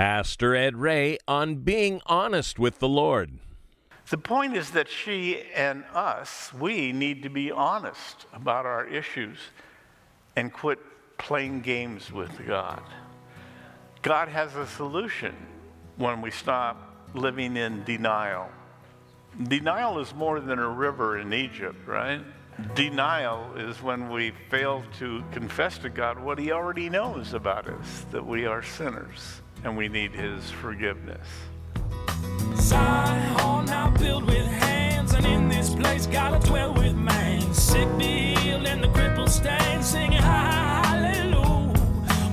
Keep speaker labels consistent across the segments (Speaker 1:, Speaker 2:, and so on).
Speaker 1: Pastor Ed Ray on being honest with the Lord.
Speaker 2: The point is that she and us, we need to be honest about our issues and quit playing games with God. God has a solution when we stop living in denial. Denial is more than a river in Egypt, right? Denial is when we fail to confess to God what He already knows about us that we are sinners and we need His forgiveness.
Speaker 3: Zion now built with hands, and in this place gotta dwell with man. Sick be healed and the stand, singing hallelujah.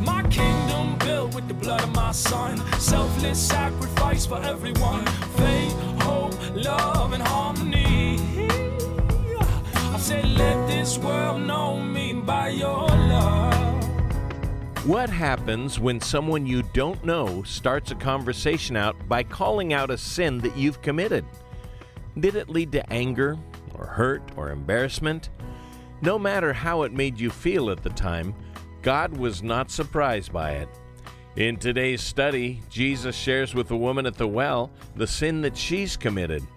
Speaker 3: My kingdom built with the blood of my son, selfless sacrifice for everyone. Faith,
Speaker 1: What happens when someone you don't know starts a conversation out by calling out a sin that you've committed? Did it lead to anger, or hurt, or embarrassment? No matter how it made you feel at the time, God was not surprised by it. In today's study, Jesus shares with the woman at the well the sin that she's committed.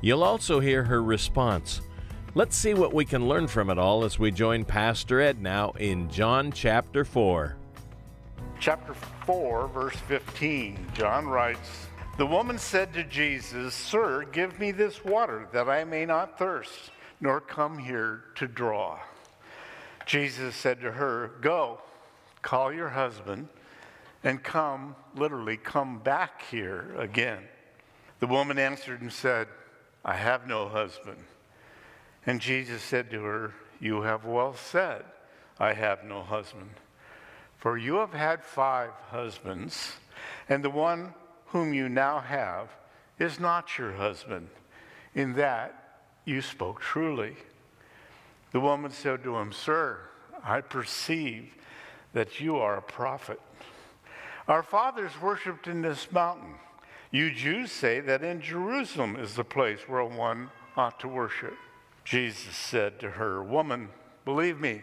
Speaker 1: You'll also hear her response. Let's see what we can learn from it all as we join Pastor Ed now in John chapter 4.
Speaker 2: Chapter 4, verse 15, John writes The woman said to Jesus, Sir, give me this water that I may not thirst, nor come here to draw. Jesus said to her, Go, call your husband, and come, literally, come back here again. The woman answered and said, I have no husband. And Jesus said to her, You have well said, I have no husband. For you have had five husbands, and the one whom you now have is not your husband. In that you spoke truly. The woman said to him, Sir, I perceive that you are a prophet. Our fathers worshipped in this mountain. You Jews say that in Jerusalem is the place where one ought to worship. Jesus said to her, Woman, believe me,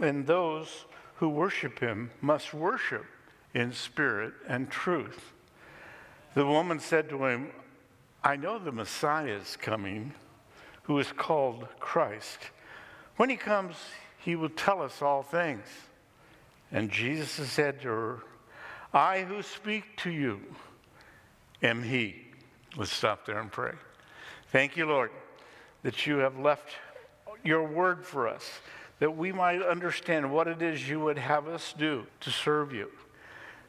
Speaker 2: and those who worship him must worship in spirit and truth. The woman said to him, I know the Messiah is coming, who is called Christ. When he comes, he will tell us all things. And Jesus said to her, I who speak to you am he. Let's stop there and pray. Thank you, Lord, that you have left your word for us, that we might understand what it is you would have us do to serve you.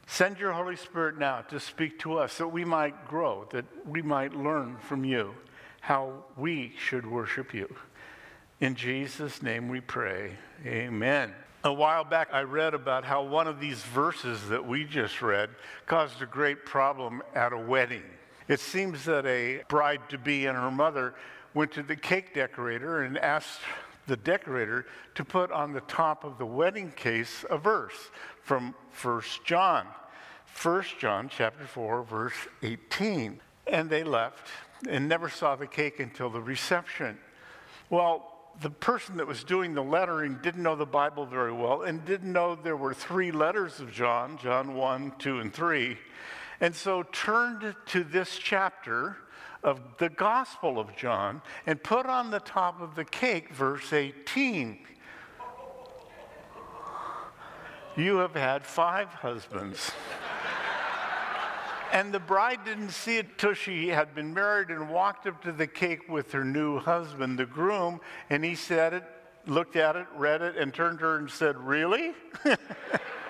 Speaker 2: Send your Holy Spirit now to speak to us that we might grow, that we might learn from you how we should worship you. In Jesus' name we pray. Amen. A while back, I read about how one of these verses that we just read caused a great problem at a wedding. It seems that a bride to be and her mother went to the cake decorator and asked the decorator to put on the top of the wedding case a verse from 1 John. 1 John chapter 4 verse 18. And they left and never saw the cake until the reception. Well, the person that was doing the lettering didn't know the Bible very well and didn't know there were three letters of John, John 1, 2, and 3. And so turned to this chapter of the Gospel of John and put on the top of the cake verse 18. You have had five husbands. and the bride didn't see it till she had been married and walked up to the cake with her new husband, the groom, and he said it, looked at it, read it, and turned to her and said, Really?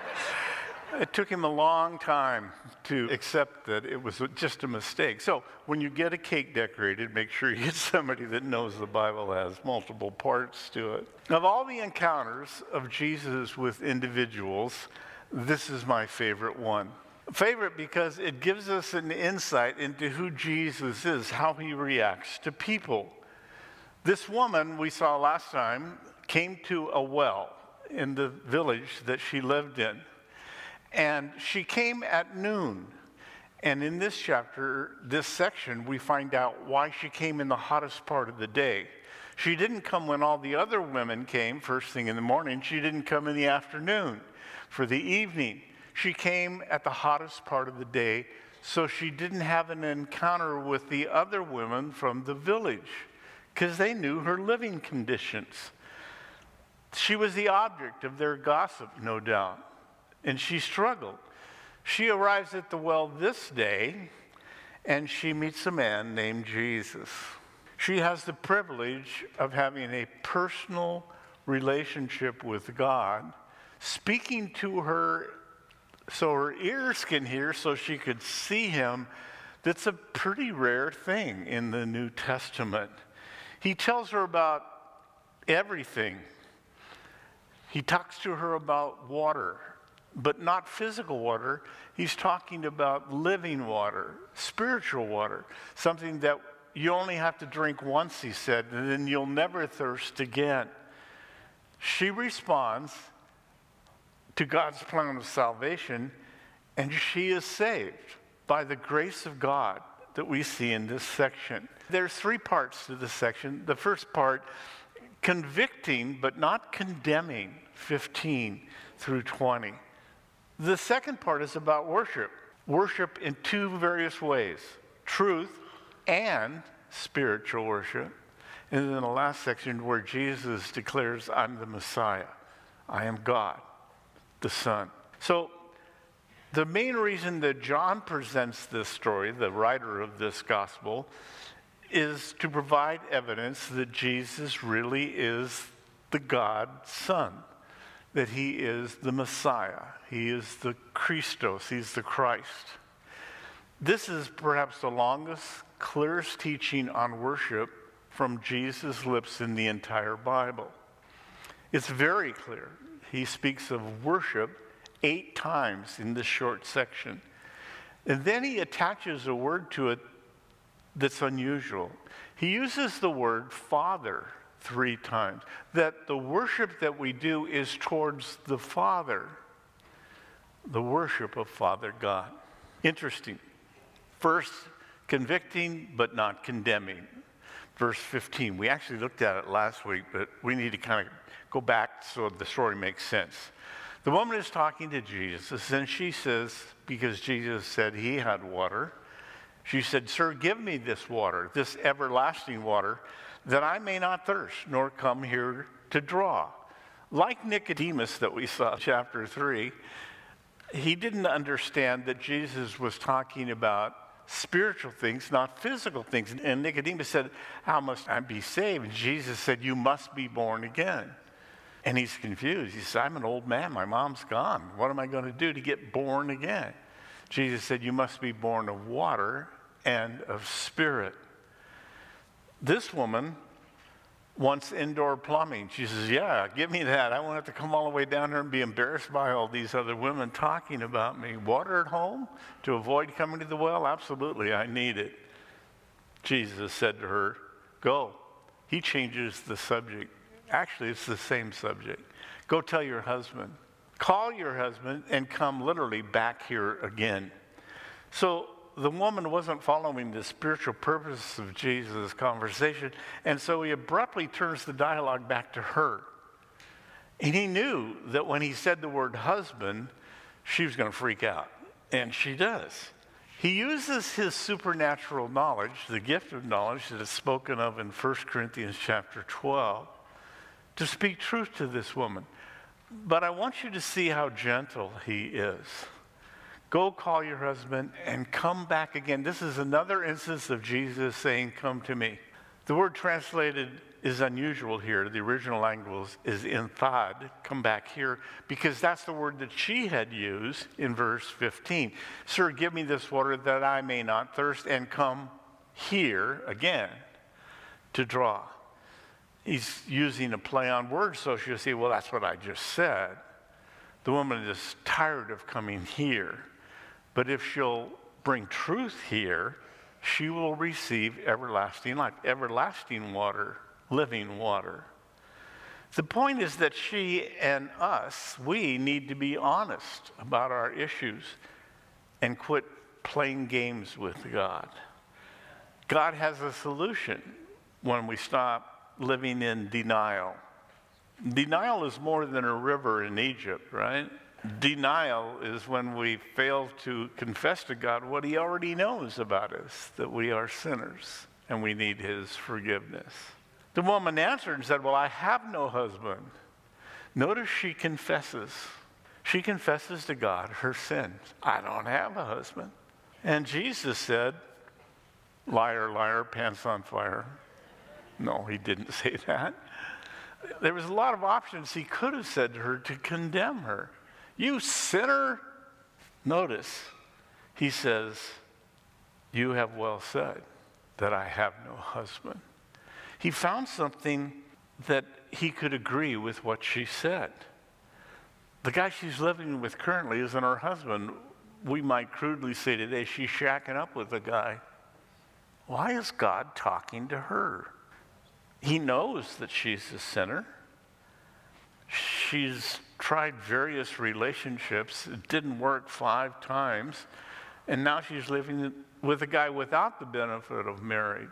Speaker 2: It took him a long time to accept that it was just a mistake. So, when you get a cake decorated, make sure you get somebody that knows the Bible has multiple parts to it. Of all the encounters of Jesus with individuals, this is my favorite one. Favorite because it gives us an insight into who Jesus is, how he reacts to people. This woman we saw last time came to a well in the village that she lived in. And she came at noon. And in this chapter, this section, we find out why she came in the hottest part of the day. She didn't come when all the other women came first thing in the morning. She didn't come in the afternoon for the evening. She came at the hottest part of the day, so she didn't have an encounter with the other women from the village because they knew her living conditions. She was the object of their gossip, no doubt, and she struggled. She arrives at the well this day and she meets a man named Jesus. She has the privilege of having a personal relationship with God, speaking to her so her ears can hear, so she could see him. That's a pretty rare thing in the New Testament. He tells her about everything. He talks to her about water, but not physical water. He's talking about living water, spiritual water, something that you only have to drink once, he said, and then you'll never thirst again. She responds to God's plan of salvation, and she is saved by the grace of God that we see in this section. There's three parts to this section. The first part, convicting but not condemning, 15 through 20. The second part is about worship. Worship in two various ways truth and spiritual worship. And then the last section where Jesus declares, I'm the Messiah, I am God the Son. So, the main reason that John presents this story, the writer of this gospel, is to provide evidence that Jesus really is the God Son, that he is the Messiah, he is the Christos, he's the Christ. This is perhaps the longest, clearest teaching on worship from Jesus' lips in the entire Bible. It's very clear he speaks of worship eight times in this short section. And then he attaches a word to it that's unusual. He uses the word Father three times, that the worship that we do is towards the Father, the worship of Father God. Interesting. First, convicting but not condemning. Verse 15. We actually looked at it last week, but we need to kind of go back so the story makes sense. The woman is talking to Jesus, and she says, because Jesus said he had water, she said, Sir, give me this water, this everlasting water, that I may not thirst, nor come here to draw. Like Nicodemus that we saw in chapter 3, he didn't understand that Jesus was talking about spiritual things, not physical things. And Nicodemus said, How must I be saved? And Jesus said, You must be born again. And he's confused. He says, I'm an old man. My mom's gone. What am I going to do to get born again? Jesus said, You must be born of water and of spirit. This woman wants indoor plumbing. She says, Yeah, give me that. I won't have to come all the way down here and be embarrassed by all these other women talking about me. Water at home to avoid coming to the well? Absolutely, I need it. Jesus said to her, Go. He changes the subject. Actually, it's the same subject. Go tell your husband. Call your husband and come literally back here again. So the woman wasn't following the spiritual purpose of Jesus' conversation, and so he abruptly turns the dialogue back to her. And he knew that when he said the word husband, she was going to freak out. And she does. He uses his supernatural knowledge, the gift of knowledge that is spoken of in 1 Corinthians chapter 12, to speak truth to this woman. But I want you to see how gentle he is. Go call your husband and come back again. This is another instance of Jesus saying, Come to me. The word translated is unusual here. The original language is enthad, come back here, because that's the word that she had used in verse 15. Sir, give me this water that I may not thirst and come here again to draw he's using a play on words, so she'll say, Well, that's what I just said. The woman is tired of coming here. But if she'll bring truth here, she will receive everlasting life, everlasting water, living water. The point is that she and us, we need to be honest about our issues and quit playing games with God. God has a solution when we stop living in denial. Denial is more than a river in Egypt, right? Denial is when we fail to confess to God what He already knows about us that we are sinners and we need His forgiveness. The woman answered and said, Well, I have no husband. Notice she confesses. She confesses to God her sins. I don't have a husband. And Jesus said, Liar, liar, pants on fire. No, he didn't say that. There was a lot of options he could have said to her to condemn her. You sinner. Notice, he says, You have well said that I have no husband. He found something that he could agree with what she said. The guy she's living with currently isn't her husband. We might crudely say today she's shacking up with a guy. Why is God talking to her? He knows that she's a sinner. She's tried various relationships. It didn't work five times. And now she's living with a guy without the benefit of marriage.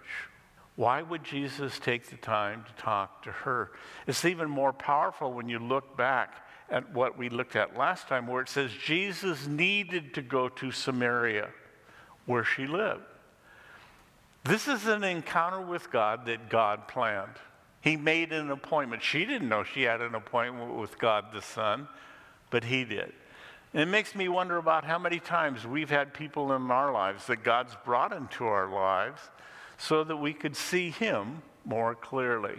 Speaker 2: Why would Jesus take the time to talk to her? It's even more powerful when you look back at what we looked at last time, where it says Jesus needed to go to Samaria, where she lived. This is an encounter with God that God planned. He made an appointment. She didn't know she had an appointment with God the Son, but he did. And it makes me wonder about how many times we've had people in our lives that God's brought into our lives so that we could see Him more clearly.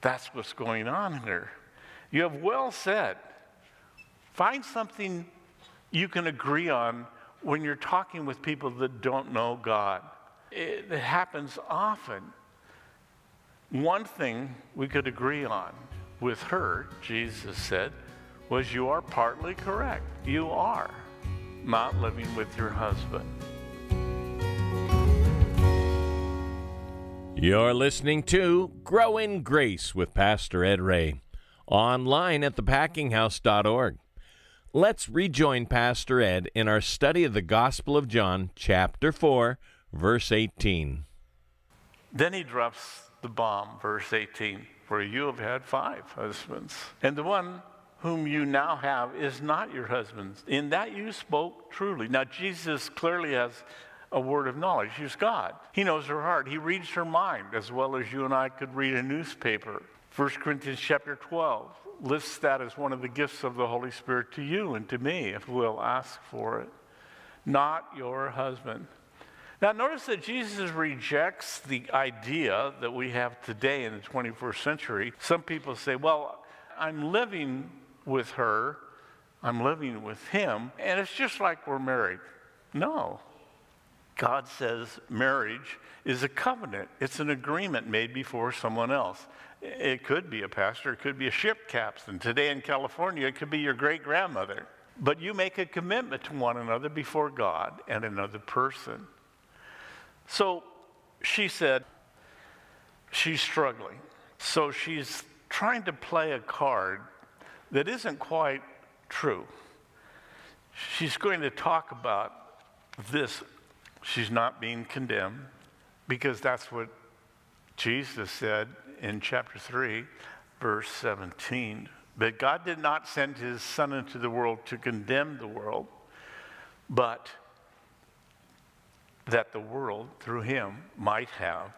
Speaker 2: That's what's going on here. You have well said. Find something you can agree on when you're talking with people that don't know God. It, it happens often. One thing we could agree on with her, Jesus said, was you are partly correct. You are not living with your husband.
Speaker 1: You're listening to Grow in Grace with Pastor Ed Ray, online at thepackinghouse.org. Let's rejoin Pastor Ed in our study of the Gospel of John, chapter 4, verse 18.
Speaker 2: Then he drops the bomb, verse 18, for you have had five husbands, and the one whom you now have is not your husband. In that you spoke truly. Now, Jesus clearly has a word of knowledge. He's God. He knows her heart. He reads her mind as well as you and I could read a newspaper. 1 Corinthians chapter 12 lists that as one of the gifts of the Holy Spirit to you and to me if we'll ask for it. Not your husband. Now, notice that Jesus rejects the idea that we have today in the 21st century. Some people say, well, I'm living with her, I'm living with him, and it's just like we're married. No. God says marriage is a covenant, it's an agreement made before someone else. It could be a pastor, it could be a ship captain. Today in California, it could be your great grandmother. But you make a commitment to one another before God and another person. So she said she's struggling. So she's trying to play a card that isn't quite true. She's going to talk about this. She's not being condemned because that's what Jesus said in chapter 3, verse 17. But God did not send his Son into the world to condemn the world, but that the world, through him, might have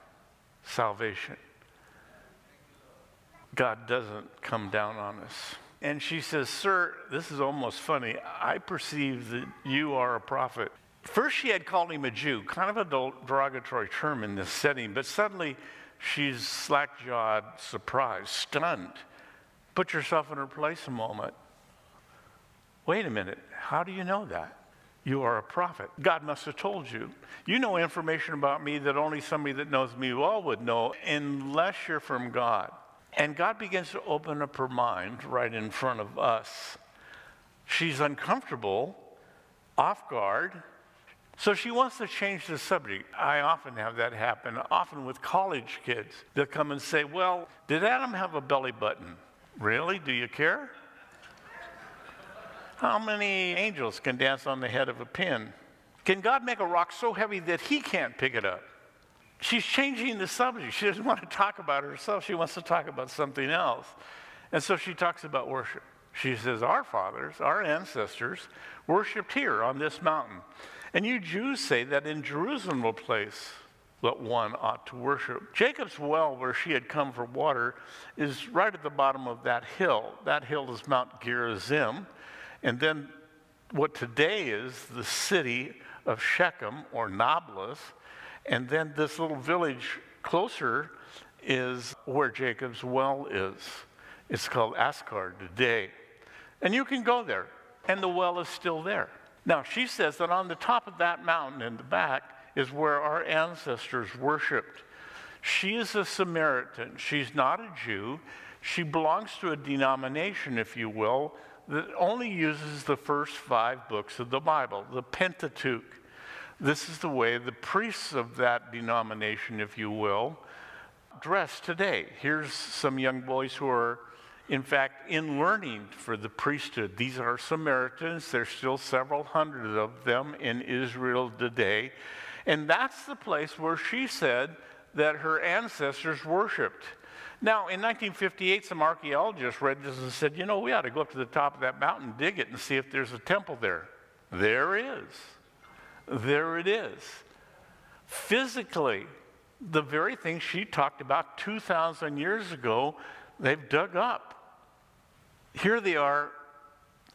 Speaker 2: salvation. God doesn't come down on us. And she says, Sir, this is almost funny. I perceive that you are a prophet. First, she had called him a Jew, kind of a derogatory term in this setting, but suddenly she's slack jawed, surprised, stunned. Put yourself in her place a moment. Wait a minute, how do you know that? You are a prophet. God must have told you. You know information about me that only somebody that knows me well would know, unless you're from God. And God begins to open up her mind right in front of us. She's uncomfortable off guard. So she wants to change the subject. I often have that happen, often with college kids. They'll come and say, Well, did Adam have a belly button? Really? Do you care? How many angels can dance on the head of a pin? Can God make a rock so heavy that he can't pick it up? She's changing the subject. She doesn't want to talk about herself, she wants to talk about something else. And so she talks about worship. She says, Our fathers, our ancestors, worshiped here on this mountain. And you Jews say that in Jerusalem a place that one ought to worship. Jacob's well, where she had come for water, is right at the bottom of that hill. That hill is Mount Gerizim. And then what today is the city of Shechem or Nablus. And then this little village closer is where Jacob's well is. It's called Askar today. And you can go there, and the well is still there. Now, she says that on the top of that mountain in the back is where our ancestors worshiped. She is a Samaritan. She's not a Jew. She belongs to a denomination, if you will, that only uses the first five books of the Bible, the Pentateuch. This is the way the priests of that denomination, if you will, dress today. Here's some young boys who are, in fact, in learning for the priesthood. These are Samaritans. There's still several hundred of them in Israel today. And that's the place where she said that her ancestors worshiped. Now, in 1958, some archaeologists read this and said, you know, we ought to go up to the top of that mountain, dig it, and see if there's a temple there. There is. There it is. Physically, the very thing she talked about 2,000 years ago, they've dug up. Here they are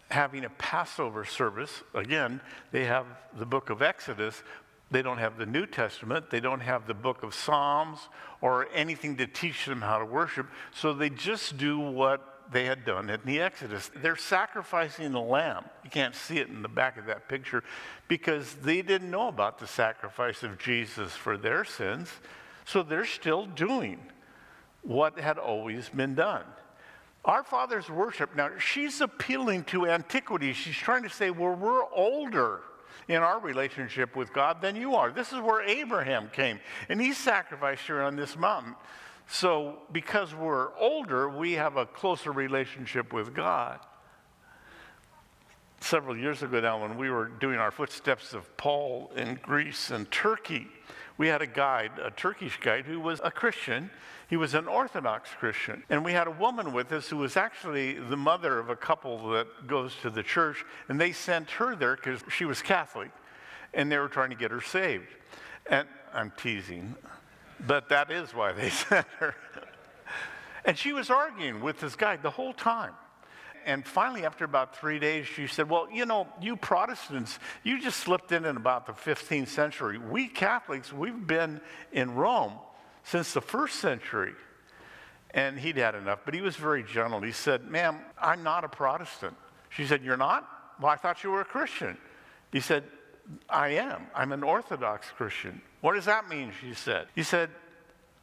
Speaker 2: having a Passover service. Again, they have the book of Exodus, they don't have the New Testament. They don't have the book of Psalms or anything to teach them how to worship. So they just do what they had done in the Exodus. They're sacrificing the lamb. You can't see it in the back of that picture because they didn't know about the sacrifice of Jesus for their sins. So they're still doing what had always been done. Our father's worship, now she's appealing to antiquity. She's trying to say, well, we're older in our relationship with God than you are. This is where Abraham came, and he sacrificed here on this mountain. So, because we're older, we have a closer relationship with God. Several years ago now, when we were doing our footsteps of Paul in Greece and Turkey, we had a guide, a Turkish guide, who was a Christian. He was an Orthodox Christian. And we had a woman with us who was actually the mother of a couple that goes to the church. And they sent her there because she was Catholic. And they were trying to get her saved. And I'm teasing, but that is why they sent her. and she was arguing with this guy the whole time and finally, after about three days, she said, Well, you know, you Protestants, you just slipped in in about the 15th century. We Catholics, we've been in Rome since the first century. And he'd had enough, but he was very gentle. He said, Ma'am, I'm not a Protestant. She said, You're not? Well, I thought you were a Christian. He said, I am. I'm an Orthodox Christian. What does that mean? She said. He said,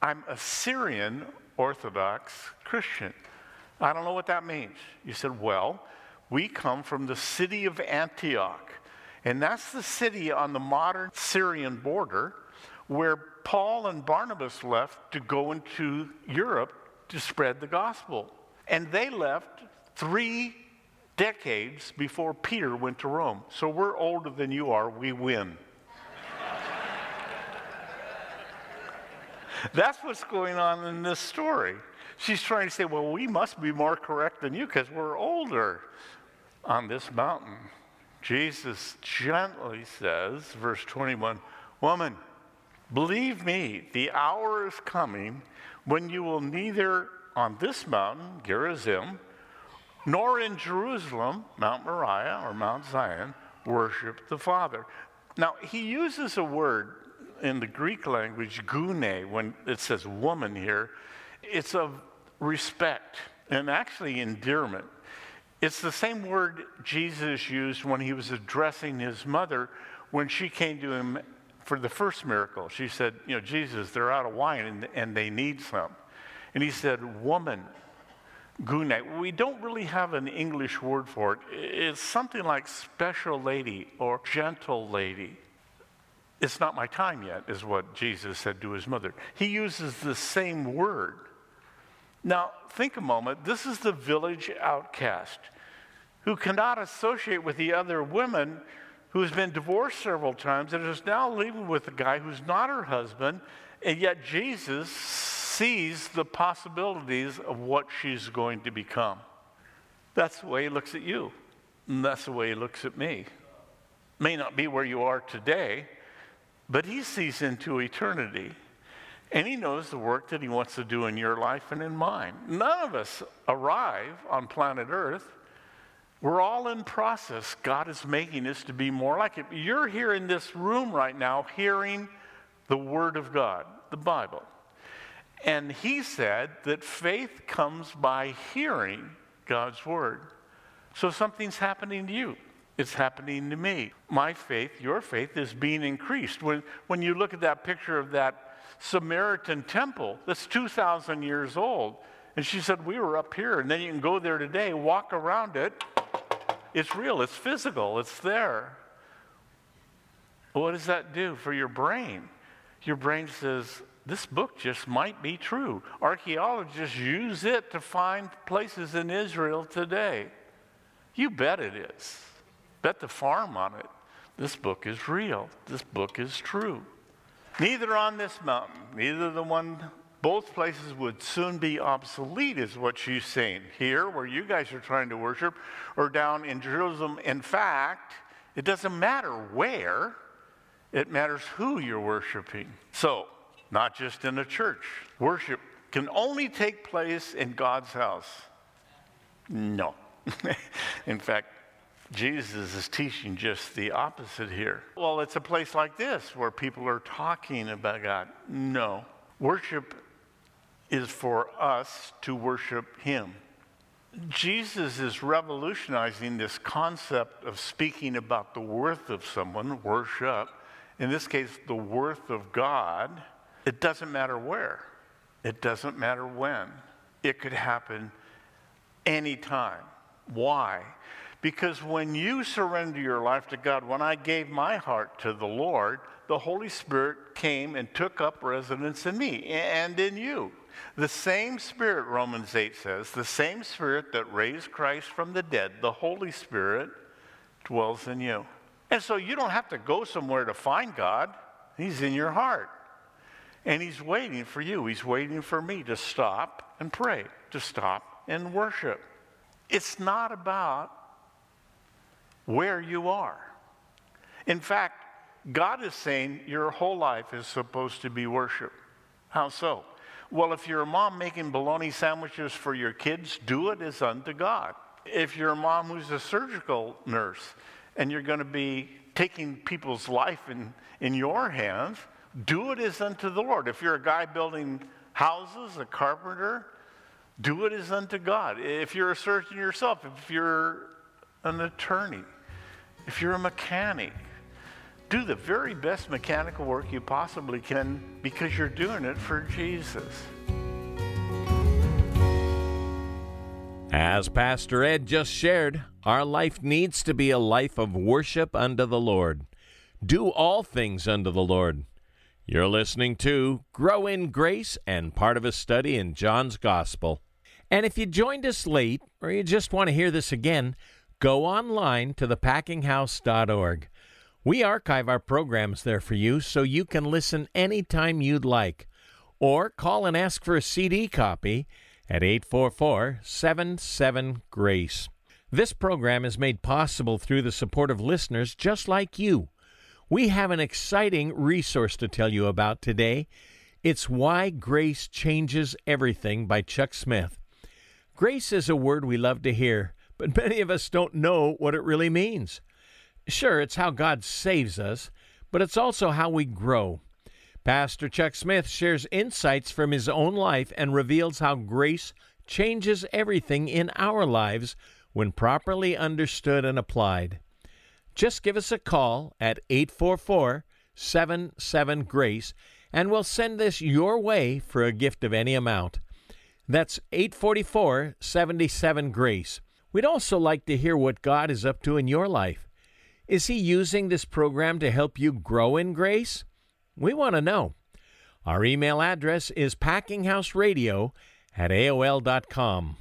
Speaker 2: I'm a Syrian Orthodox Christian. I don't know what that means. You said, Well, we come from the city of Antioch. And that's the city on the modern Syrian border where Paul and Barnabas left to go into Europe to spread the gospel. And they left three decades before Peter went to Rome. So we're older than you are, we win. That's what's going on in this story. She's trying to say, well, we must be more correct than you because we're older on this mountain. Jesus gently says, verse 21, Woman, believe me, the hour is coming when you will neither on this mountain, Gerizim, nor in Jerusalem, Mount Moriah or Mount Zion, worship the Father. Now, he uses a word in the Greek language, gune, when it says woman here. It's of respect and actually endearment. It's the same word Jesus used when he was addressing his mother when she came to him for the first miracle. She said, You know, Jesus, they're out of wine and, and they need some. And he said, Woman, Gune. We don't really have an English word for it. It's something like special lady or gentle lady. It's not my time yet, is what Jesus said to his mother. He uses the same word. Now, think a moment. This is the village outcast who cannot associate with the other women who's been divorced several times and is now living with a guy who's not her husband, and yet Jesus sees the possibilities of what she's going to become. That's the way he looks at you, and that's the way he looks at me. May not be where you are today, but he sees into eternity. And he knows the work that he wants to do in your life and in mine. None of us arrive on planet Earth. We're all in process. God is making us to be more like it. You're here in this room right now hearing the Word of God, the Bible. And he said that faith comes by hearing God's Word. So something's happening to you. It's happening to me. My faith, your faith, is being increased. When, when you look at that picture of that Samaritan temple that's 2,000 years old, and she said, We were up here, and then you can go there today, walk around it. It's real, it's physical, it's there. What does that do for your brain? Your brain says, This book just might be true. Archaeologists use it to find places in Israel today. You bet it is. Bet the farm on it. This book is real. This book is true. Neither on this mountain, neither the one, both places would soon be obsolete, is what she's saying. Here, where you guys are trying to worship, or down in Jerusalem. In fact, it doesn't matter where, it matters who you're worshiping. So, not just in a church. Worship can only take place in God's house. No. in fact, Jesus is teaching just the opposite here. Well, it's a place like this where people are talking about God. No. Worship is for us to worship Him. Jesus is revolutionizing this concept of speaking about the worth of someone, worship, in this case, the worth of God. It doesn't matter where, it doesn't matter when. It could happen anytime. Why? Because when you surrender your life to God, when I gave my heart to the Lord, the Holy Spirit came and took up residence in me and in you. The same Spirit, Romans 8 says, the same Spirit that raised Christ from the dead, the Holy Spirit, dwells in you. And so you don't have to go somewhere to find God, He's in your heart. And He's waiting for you, He's waiting for me to stop and pray, to stop and worship. It's not about where you are. In fact, God is saying your whole life is supposed to be worship. How so? Well, if you're a mom making bologna sandwiches for your kids, do it as unto God. If you're a mom who's a surgical nurse and you're going to be taking people's life in, in your hands, do it as unto the Lord. If you're a guy building houses, a carpenter, do it as unto God. If you're a surgeon yourself, if you're an attorney, if you're a mechanic, do the very best mechanical work you possibly can because you're doing it for Jesus.
Speaker 1: As Pastor Ed just shared, our life needs to be a life of worship unto the Lord. Do all things unto the Lord. You're listening to Grow in Grace and part of a study in John's Gospel. And if you joined us late or you just want to hear this again, go online to thepackinghouse.org. We archive our programs there for you so you can listen anytime you'd like. Or call and ask for a CD copy at 844 77 Grace. This program is made possible through the support of listeners just like you. We have an exciting resource to tell you about today. It's Why Grace Changes Everything by Chuck Smith. Grace is a word we love to hear but many of us don't know what it really means. Sure, it's how God saves us, but it's also how we grow. Pastor Chuck Smith shares insights from his own life and reveals how grace changes everything in our lives when properly understood and applied. Just give us a call at 844 77 Grace and we'll send this your way for a gift of any amount. That's 844 77 Grace. We'd also like to hear what God is up to in your life. Is He using this program to help you grow in grace? We want to know. Our email address is packinghouseradio at AOL.com.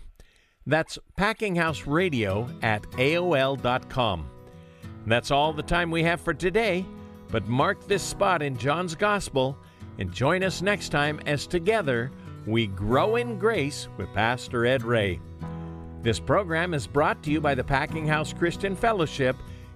Speaker 1: That's packinghouseradio at AOL.com. That's all the time we have for today, but mark this spot in John's Gospel and join us next time as together we grow in grace with Pastor Ed Ray. This program is brought to you by the Packing House Christian Fellowship